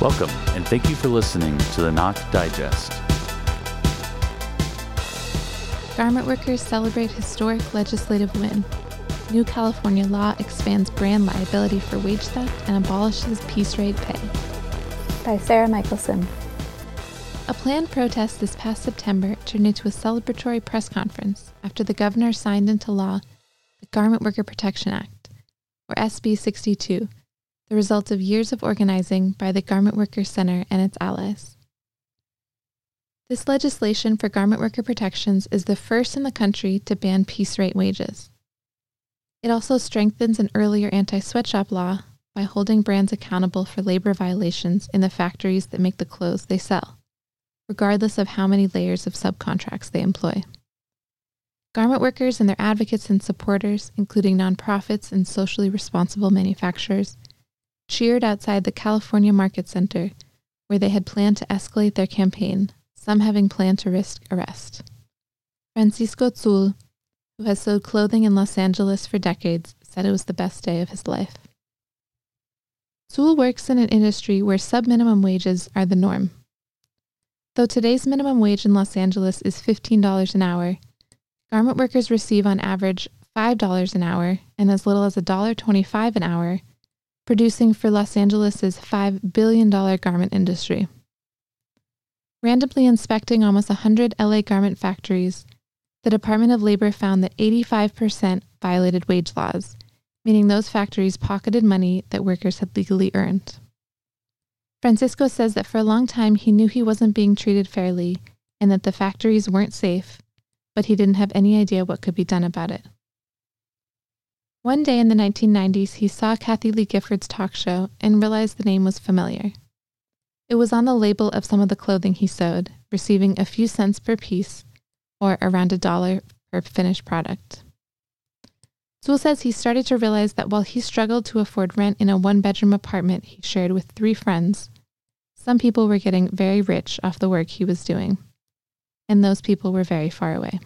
Welcome, and thank you for listening to the Knock Digest. Garment workers celebrate historic legislative win. New California law expands brand liability for wage theft and abolishes piece rate pay. By Sarah Michelson. A planned protest this past September turned into a celebratory press conference after the governor signed into law the Garment Worker Protection Act, or SB 62, the result of years of organizing by the Garment Workers Center and its allies. This legislation for garment worker protections is the first in the country to ban piece rate wages. It also strengthens an earlier anti sweatshop law by holding brands accountable for labor violations in the factories that make the clothes they sell, regardless of how many layers of subcontracts they employ. Garment workers and their advocates and supporters, including nonprofits and socially responsible manufacturers, cheered outside the California Market Center, where they had planned to escalate their campaign, some having planned to risk arrest. Francisco Zul, who has sewed clothing in Los Angeles for decades, said it was the best day of his life. Zul works in an industry where sub-minimum wages are the norm. Though today's minimum wage in Los Angeles is $15 an hour, garment workers receive on average $5 an hour and as little as $1.25 an hour producing for Los Angeles' $5 billion garment industry. Randomly inspecting almost 100 LA garment factories, the Department of Labor found that 85% violated wage laws, meaning those factories pocketed money that workers had legally earned. Francisco says that for a long time he knew he wasn't being treated fairly and that the factories weren't safe, but he didn't have any idea what could be done about it. One day in the 1990s, he saw Kathie Lee Gifford's talk show and realized the name was familiar. It was on the label of some of the clothing he sewed, receiving a few cents per piece, or around a dollar per finished product. Zul says he started to realize that while he struggled to afford rent in a one bedroom apartment he shared with three friends, some people were getting very rich off the work he was doing. And those people were very far away.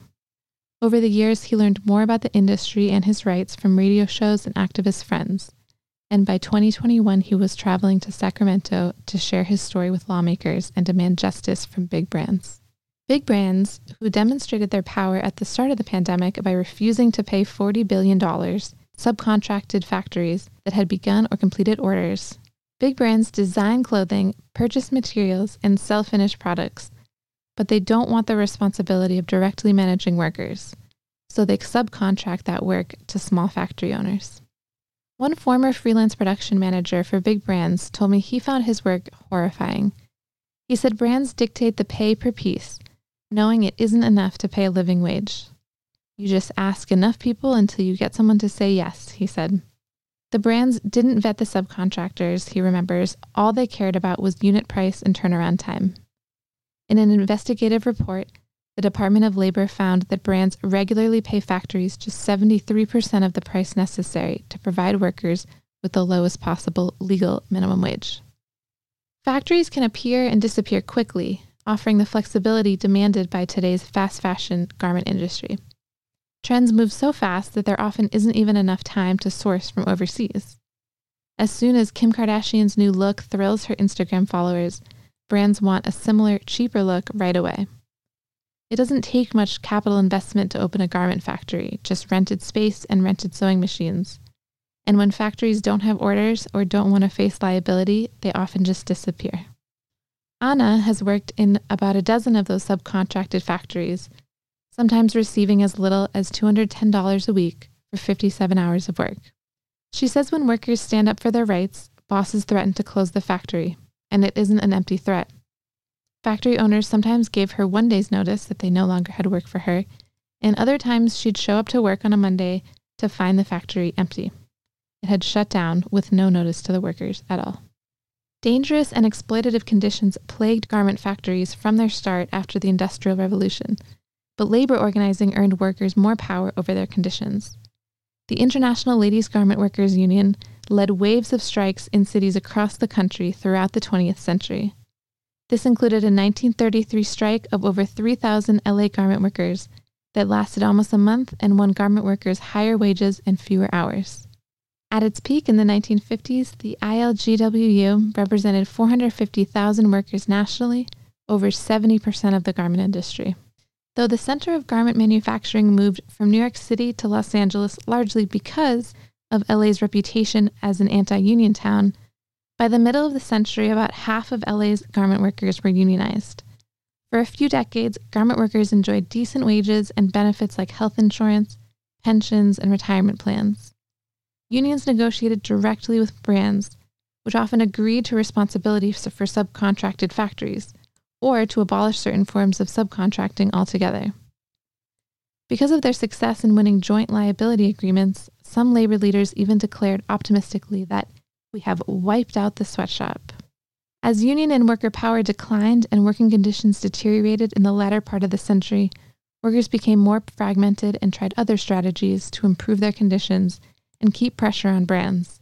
Over the years, he learned more about the industry and his rights from radio shows and activist friends. And by 2021, he was traveling to Sacramento to share his story with lawmakers and demand justice from big brands. Big brands, who demonstrated their power at the start of the pandemic by refusing to pay $40 billion, subcontracted factories that had begun or completed orders. Big brands design clothing, purchase materials, and sell finished products but they don't want the responsibility of directly managing workers, so they subcontract that work to small factory owners. One former freelance production manager for big brands told me he found his work horrifying. He said brands dictate the pay per piece, knowing it isn't enough to pay a living wage. You just ask enough people until you get someone to say yes, he said. The brands didn't vet the subcontractors, he remembers. All they cared about was unit price and turnaround time. In an investigative report, the Department of Labor found that brands regularly pay factories just 73% of the price necessary to provide workers with the lowest possible legal minimum wage. Factories can appear and disappear quickly, offering the flexibility demanded by today's fast fashion garment industry. Trends move so fast that there often isn't even enough time to source from overseas. As soon as Kim Kardashian's new look thrills her Instagram followers, brands want a similar, cheaper look right away. It doesn't take much capital investment to open a garment factory, just rented space and rented sewing machines. And when factories don't have orders or don't want to face liability, they often just disappear. Anna has worked in about a dozen of those subcontracted factories, sometimes receiving as little as $210 a week for 57 hours of work. She says when workers stand up for their rights, bosses threaten to close the factory, and it isn't an empty threat. Factory owners sometimes gave her one day's notice that they no longer had work for her, and other times she'd show up to work on a Monday to find the factory empty. It had shut down with no notice to the workers at all. Dangerous and exploitative conditions plagued garment factories from their start after the Industrial Revolution, but labor organizing earned workers more power over their conditions. The International Ladies Garment Workers Union led waves of strikes in cities across the country throughout the 20th century. This included a 1933 strike of over 3,000 LA garment workers that lasted almost a month and won garment workers higher wages and fewer hours. At its peak in the 1950s, the ILGWU represented 450,000 workers nationally, over 70% of the garment industry. Though the center of garment manufacturing moved from New York City to Los Angeles largely because of LA's reputation as an anti union town, by the middle of the century, about half of LA's garment workers were unionized. For a few decades, garment workers enjoyed decent wages and benefits like health insurance, pensions, and retirement plans. Unions negotiated directly with brands, which often agreed to responsibility for subcontracted factories or to abolish certain forms of subcontracting altogether. Because of their success in winning joint liability agreements, some labor leaders even declared optimistically that we have wiped out the sweatshop. As union and worker power declined and working conditions deteriorated in the latter part of the century, workers became more fragmented and tried other strategies to improve their conditions and keep pressure on brands.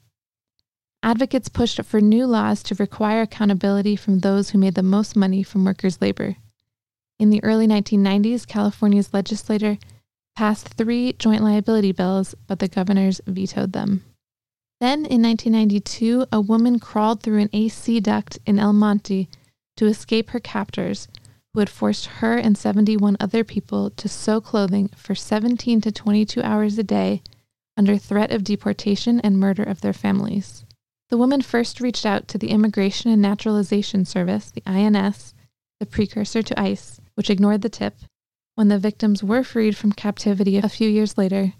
Advocates pushed for new laws to require accountability from those who made the most money from workers' labor. In the early 1990s, California's legislature passed three joint liability bills, but the governors vetoed them. Then, in 1992, a woman crawled through an AC duct in El Monte to escape her captors, who had forced her and 71 other people to sew clothing for 17 to 22 hours a day under threat of deportation and murder of their families. The woman first reached out to the Immigration and Naturalization Service, the INS, the precursor to ICE, which ignored the tip. When the victims were freed from captivity a few years later,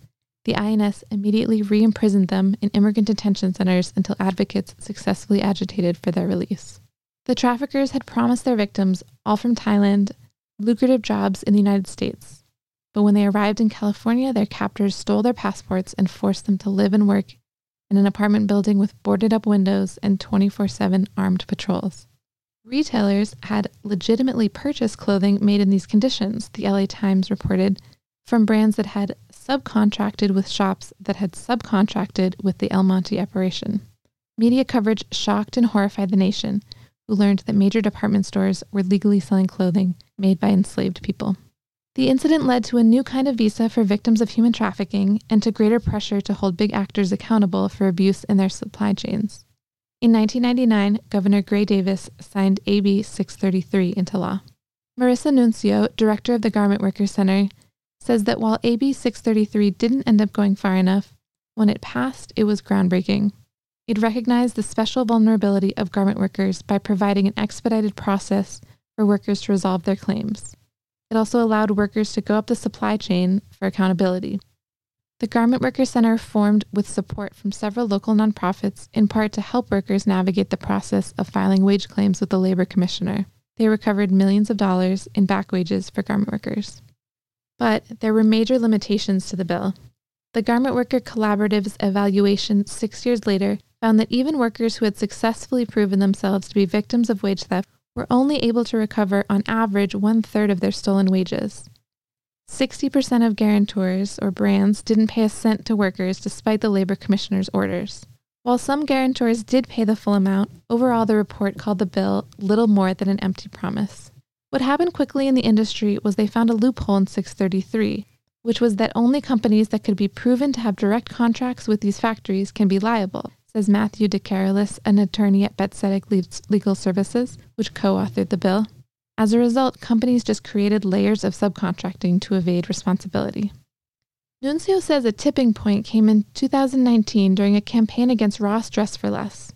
the INS immediately re imprisoned them in immigrant detention centers until advocates successfully agitated for their release. The traffickers had promised their victims, all from Thailand, lucrative jobs in the United States. But when they arrived in California, their captors stole their passports and forced them to live and work in an apartment building with boarded up windows and 24 7 armed patrols. Retailers had legitimately purchased clothing made in these conditions, the LA Times reported, from brands that had subcontracted with shops that had subcontracted with the El Monte operation. Media coverage shocked and horrified the nation, who learned that major department stores were legally selling clothing made by enslaved people. The incident led to a new kind of visa for victims of human trafficking and to greater pressure to hold big actors accountable for abuse in their supply chains. In 1999, Governor Gray Davis signed AB 633 into law. Marissa Nuncio, director of the Garment Workers Center, says that while AB 633 didn't end up going far enough, when it passed, it was groundbreaking. It recognized the special vulnerability of garment workers by providing an expedited process for workers to resolve their claims. It also allowed workers to go up the supply chain for accountability. The Garment Workers Center formed with support from several local nonprofits, in part to help workers navigate the process of filing wage claims with the Labor Commissioner. They recovered millions of dollars in back wages for garment workers. But there were major limitations to the bill. The Garment Worker Collaborative's evaluation six years later found that even workers who had successfully proven themselves to be victims of wage theft were only able to recover on average one third of their stolen wages. 60% of guarantors or brands didn't pay a cent to workers despite the Labor Commissioner's orders. While some guarantors did pay the full amount, overall the report called the bill little more than an empty promise. What happened quickly in the industry was they found a loophole in 633, which was that only companies that could be proven to have direct contracts with these factories can be liable, says Matthew DeCarolis, an attorney at Bet Tzedek Legal Services, which co authored the bill. As a result, companies just created layers of subcontracting to evade responsibility. Nuncio says a tipping point came in 2019 during a campaign against Ross Dress for Less.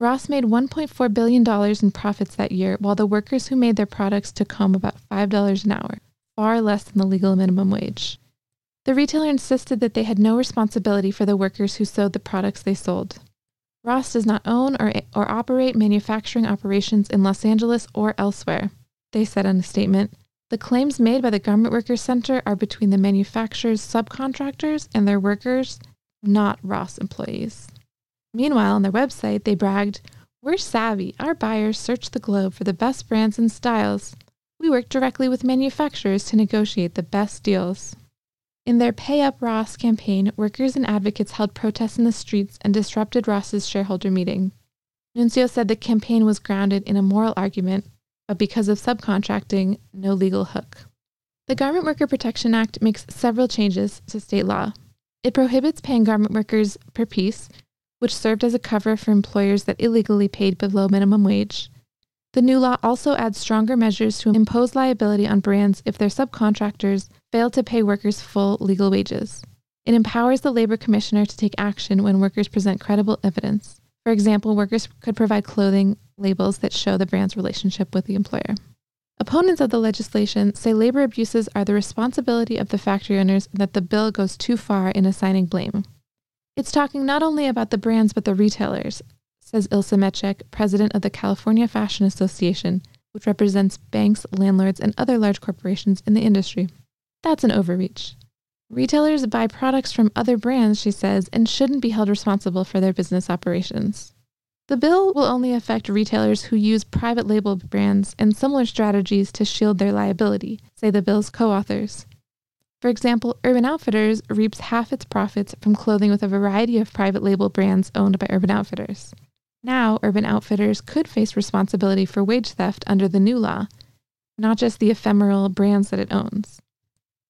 Ross made $1.4 billion in profits that year, while the workers who made their products took home about $5 an hour, far less than the legal minimum wage. The retailer insisted that they had no responsibility for the workers who sewed the products they sold. Ross does not own or, or operate manufacturing operations in Los Angeles or elsewhere, they said in a statement. The claims made by the Garment Workers Center are between the manufacturer's subcontractors and their workers, not Ross employees. Meanwhile, on their website, they bragged, We're savvy. Our buyers search the globe for the best brands and styles. We work directly with manufacturers to negotiate the best deals. In their Pay Up Ross campaign, workers and advocates held protests in the streets and disrupted Ross's shareholder meeting. Nuncio said the campaign was grounded in a moral argument, but because of subcontracting, no legal hook. The Garment Worker Protection Act makes several changes to state law. It prohibits paying garment workers per piece, which served as a cover for employers that illegally paid below minimum wage. The new law also adds stronger measures to impose liability on brands if their subcontractors fail to pay workers full legal wages. It empowers the labor commissioner to take action when workers present credible evidence. For example, workers could provide clothing labels that show the brand's relationship with the employer. Opponents of the legislation say labor abuses are the responsibility of the factory owners and that the bill goes too far in assigning blame. It's talking not only about the brands but the retailers, says Ilse Metchek, president of the California Fashion Association, which represents banks, landlords, and other large corporations in the industry. That's an overreach. Retailers buy products from other brands, she says, and shouldn't be held responsible for their business operations. The bill will only affect retailers who use private label brands and similar strategies to shield their liability, say the bill's co authors. For example, Urban Outfitters reaps half its profits from clothing with a variety of private label brands owned by Urban Outfitters. Now, Urban Outfitters could face responsibility for wage theft under the new law, not just the ephemeral brands that it owns.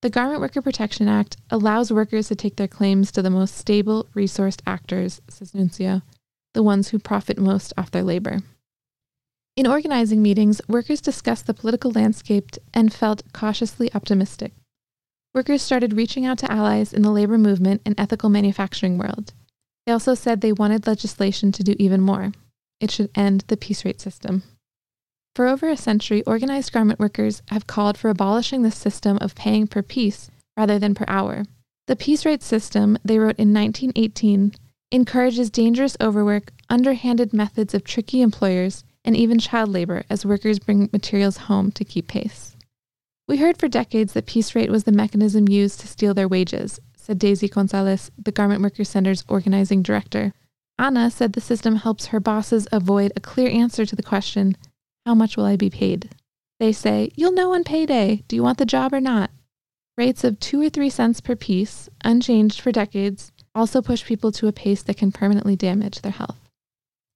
The Garment Worker Protection Act allows workers to take their claims to the most stable, resourced actors, says Nuncio, the ones who profit most off their labor. In organizing meetings, workers discussed the political landscape and felt cautiously optimistic. Workers started reaching out to allies in the labor movement and ethical manufacturing world. They also said they wanted legislation to do even more. It should end the piece rate system. For over a century, organized garment workers have called for abolishing the system of paying per piece rather than per hour. The piece rate system, they wrote in 1918, encourages dangerous overwork, underhanded methods of tricky employers, and even child labor as workers bring materials home to keep pace. We heard for decades that piece rate was the mechanism used to steal their wages, said Daisy Gonzalez, the Garment Workers Center's organizing director. Anna said the system helps her bosses avoid a clear answer to the question, how much will I be paid? They say, You'll know on payday. Do you want the job or not? Rates of two or three cents per piece, unchanged for decades, also push people to a pace that can permanently damage their health.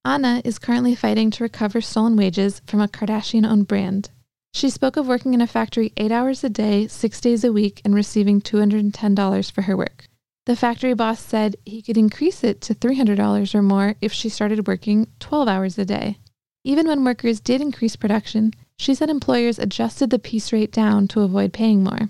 Anna is currently fighting to recover stolen wages from a Kardashian owned brand. She spoke of working in a factory eight hours a day, six days a week, and receiving $210 for her work. The factory boss said he could increase it to $300 or more if she started working 12 hours a day. Even when workers did increase production, she said employers adjusted the piece rate down to avoid paying more.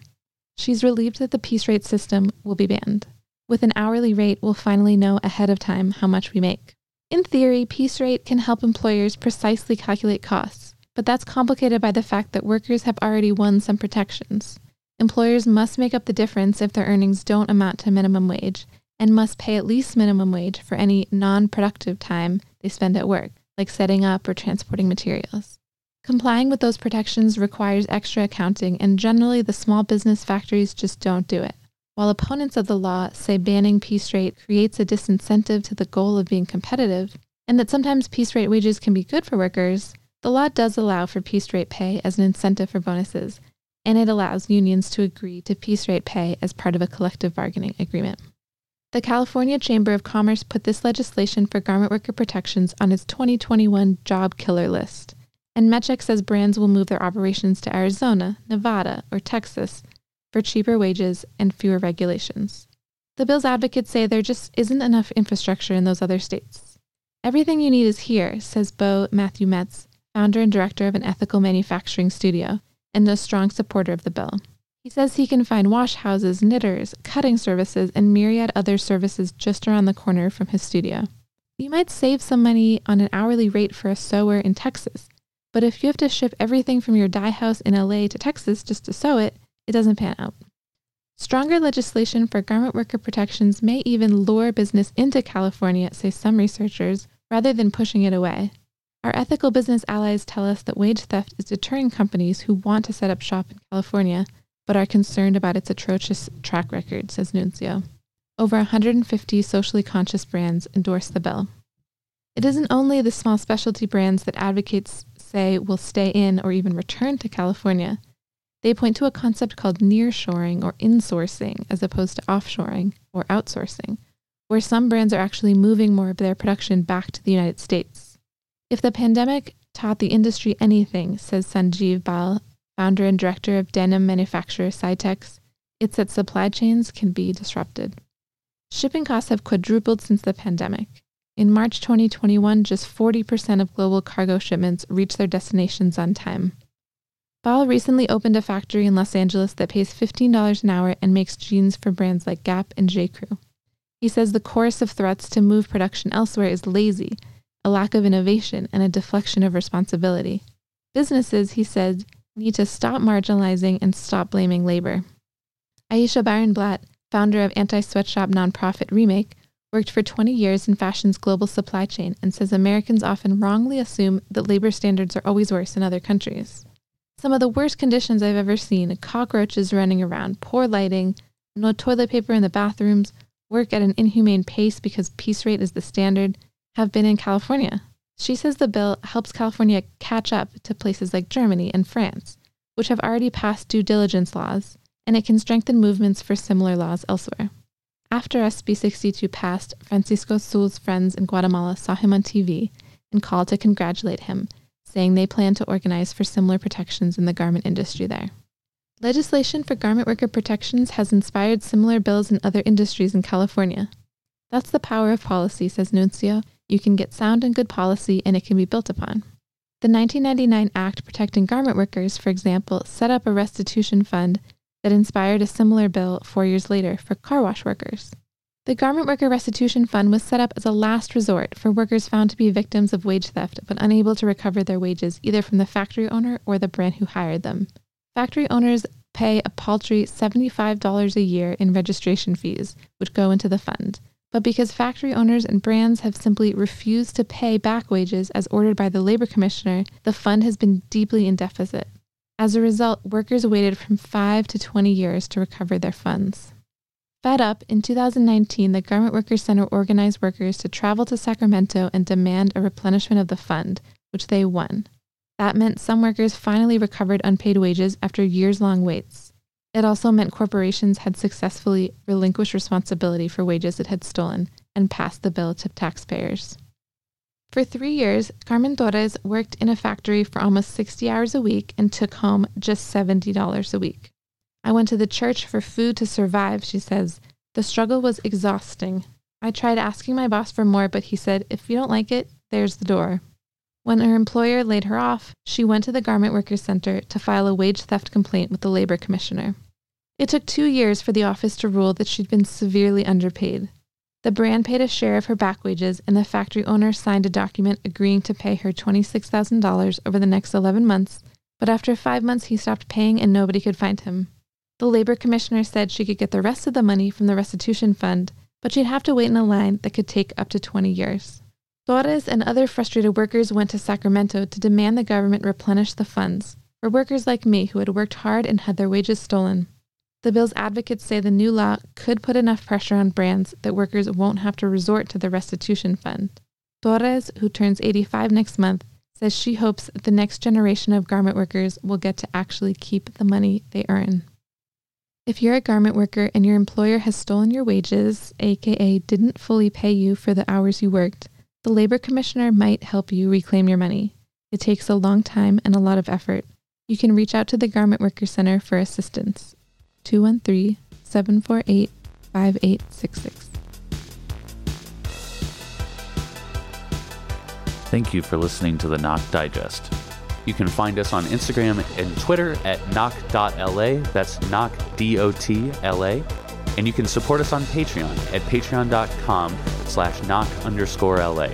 She's relieved that the piece rate system will be banned. With an hourly rate, we'll finally know ahead of time how much we make. In theory, piece rate can help employers precisely calculate costs, but that's complicated by the fact that workers have already won some protections. Employers must make up the difference if their earnings don't amount to minimum wage and must pay at least minimum wage for any non productive time they spend at work like setting up or transporting materials. Complying with those protections requires extra accounting, and generally the small business factories just don't do it. While opponents of the law say banning piece rate creates a disincentive to the goal of being competitive, and that sometimes piece rate wages can be good for workers, the law does allow for piece rate pay as an incentive for bonuses, and it allows unions to agree to piece rate pay as part of a collective bargaining agreement. The California Chamber of Commerce put this legislation for garment worker protections on its 2021 job killer list. And Metchek says brands will move their operations to Arizona, Nevada, or Texas for cheaper wages and fewer regulations. The bill's advocates say there just isn't enough infrastructure in those other states. Everything you need is here, says Bo Matthew Metz, founder and director of an ethical manufacturing studio, and a strong supporter of the bill. He says he can find wash houses, knitters, cutting services, and myriad other services just around the corner from his studio. You might save some money on an hourly rate for a sewer in Texas, but if you have to ship everything from your dye house in LA to Texas just to sew it, it doesn't pan out. Stronger legislation for garment worker protections may even lure business into California, say some researchers, rather than pushing it away. Our ethical business allies tell us that wage theft is deterring companies who want to set up shop in California but are concerned about its atrocious track record, says Nuncio. Over 150 socially conscious brands endorse the bill. It isn't only the small specialty brands that advocates say will stay in or even return to California. They point to a concept called nearshoring or insourcing as opposed to offshoring or outsourcing, where some brands are actually moving more of their production back to the United States. If the pandemic taught the industry anything, says Sanjeev Bal, founder and director of denim manufacturer Saitex, it's that supply chains can be disrupted. Shipping costs have quadrupled since the pandemic. In March 2021, just 40% of global cargo shipments reached their destinations on time. Bal recently opened a factory in Los Angeles that pays $15 an hour and makes jeans for brands like Gap and J.Crew. He says the chorus of threats to move production elsewhere is lazy, a lack of innovation, and a deflection of responsibility. Businesses, he said, need to stop marginalizing and stop blaming labor. Ayesha Barenblat, founder of anti sweatshop nonprofit Remake, worked for 20 years in fashion's global supply chain and says Americans often wrongly assume that labor standards are always worse in other countries. Some of the worst conditions I've ever seen cockroaches running around, poor lighting, no toilet paper in the bathrooms, work at an inhumane pace because piece rate is the standard have been in California. She says the bill helps California catch up to places like Germany and France, which have already passed due diligence laws, and it can strengthen movements for similar laws elsewhere. After SB 62 passed, Francisco Zul's friends in Guatemala saw him on TV and called to congratulate him, saying they plan to organize for similar protections in the garment industry there. Legislation for garment worker protections has inspired similar bills in other industries in California. That's the power of policy, says Nuncio. You can get sound and good policy, and it can be built upon. The 1999 Act protecting garment workers, for example, set up a restitution fund that inspired a similar bill four years later for car wash workers. The Garment Worker Restitution Fund was set up as a last resort for workers found to be victims of wage theft but unable to recover their wages either from the factory owner or the brand who hired them. Factory owners pay a paltry $75 a year in registration fees, which go into the fund. But because factory owners and brands have simply refused to pay back wages as ordered by the Labor Commissioner, the fund has been deeply in deficit. As a result, workers waited from 5 to 20 years to recover their funds. Fed up, in 2019, the Garment Workers Center organized workers to travel to Sacramento and demand a replenishment of the fund, which they won. That meant some workers finally recovered unpaid wages after years long waits. It also meant corporations had successfully relinquished responsibility for wages it had stolen and passed the bill to taxpayers. For three years, Carmen Torres worked in a factory for almost 60 hours a week and took home just $70 a week. I went to the church for food to survive, she says. The struggle was exhausting. I tried asking my boss for more, but he said, if you don't like it, there's the door. When her employer laid her off, she went to the Garment Workers Center to file a wage theft complaint with the labor commissioner. It took two years for the office to rule that she'd been severely underpaid. The brand paid a share of her back wages, and the factory owner signed a document agreeing to pay her $26,000 over the next 11 months, but after five months he stopped paying and nobody could find him. The labor commissioner said she could get the rest of the money from the restitution fund, but she'd have to wait in a line that could take up to 20 years. Torres and other frustrated workers went to Sacramento to demand the government replenish the funds for workers like me who had worked hard and had their wages stolen. The bill's advocates say the new law could put enough pressure on brands that workers won't have to resort to the restitution fund. Torres, who turns 85 next month, says she hopes the next generation of garment workers will get to actually keep the money they earn. If you're a garment worker and your employer has stolen your wages, aka didn't fully pay you for the hours you worked, the labor commissioner might help you reclaim your money. It takes a long time and a lot of effort. You can reach out to the Garment Worker Center for assistance. 213 748 5866. Thank you for listening to the Knock Digest. You can find us on Instagram and Twitter at knock.la. That's knock, D-O-T-L-A. And you can support us on Patreon at patreon.com slash knock underscore LA.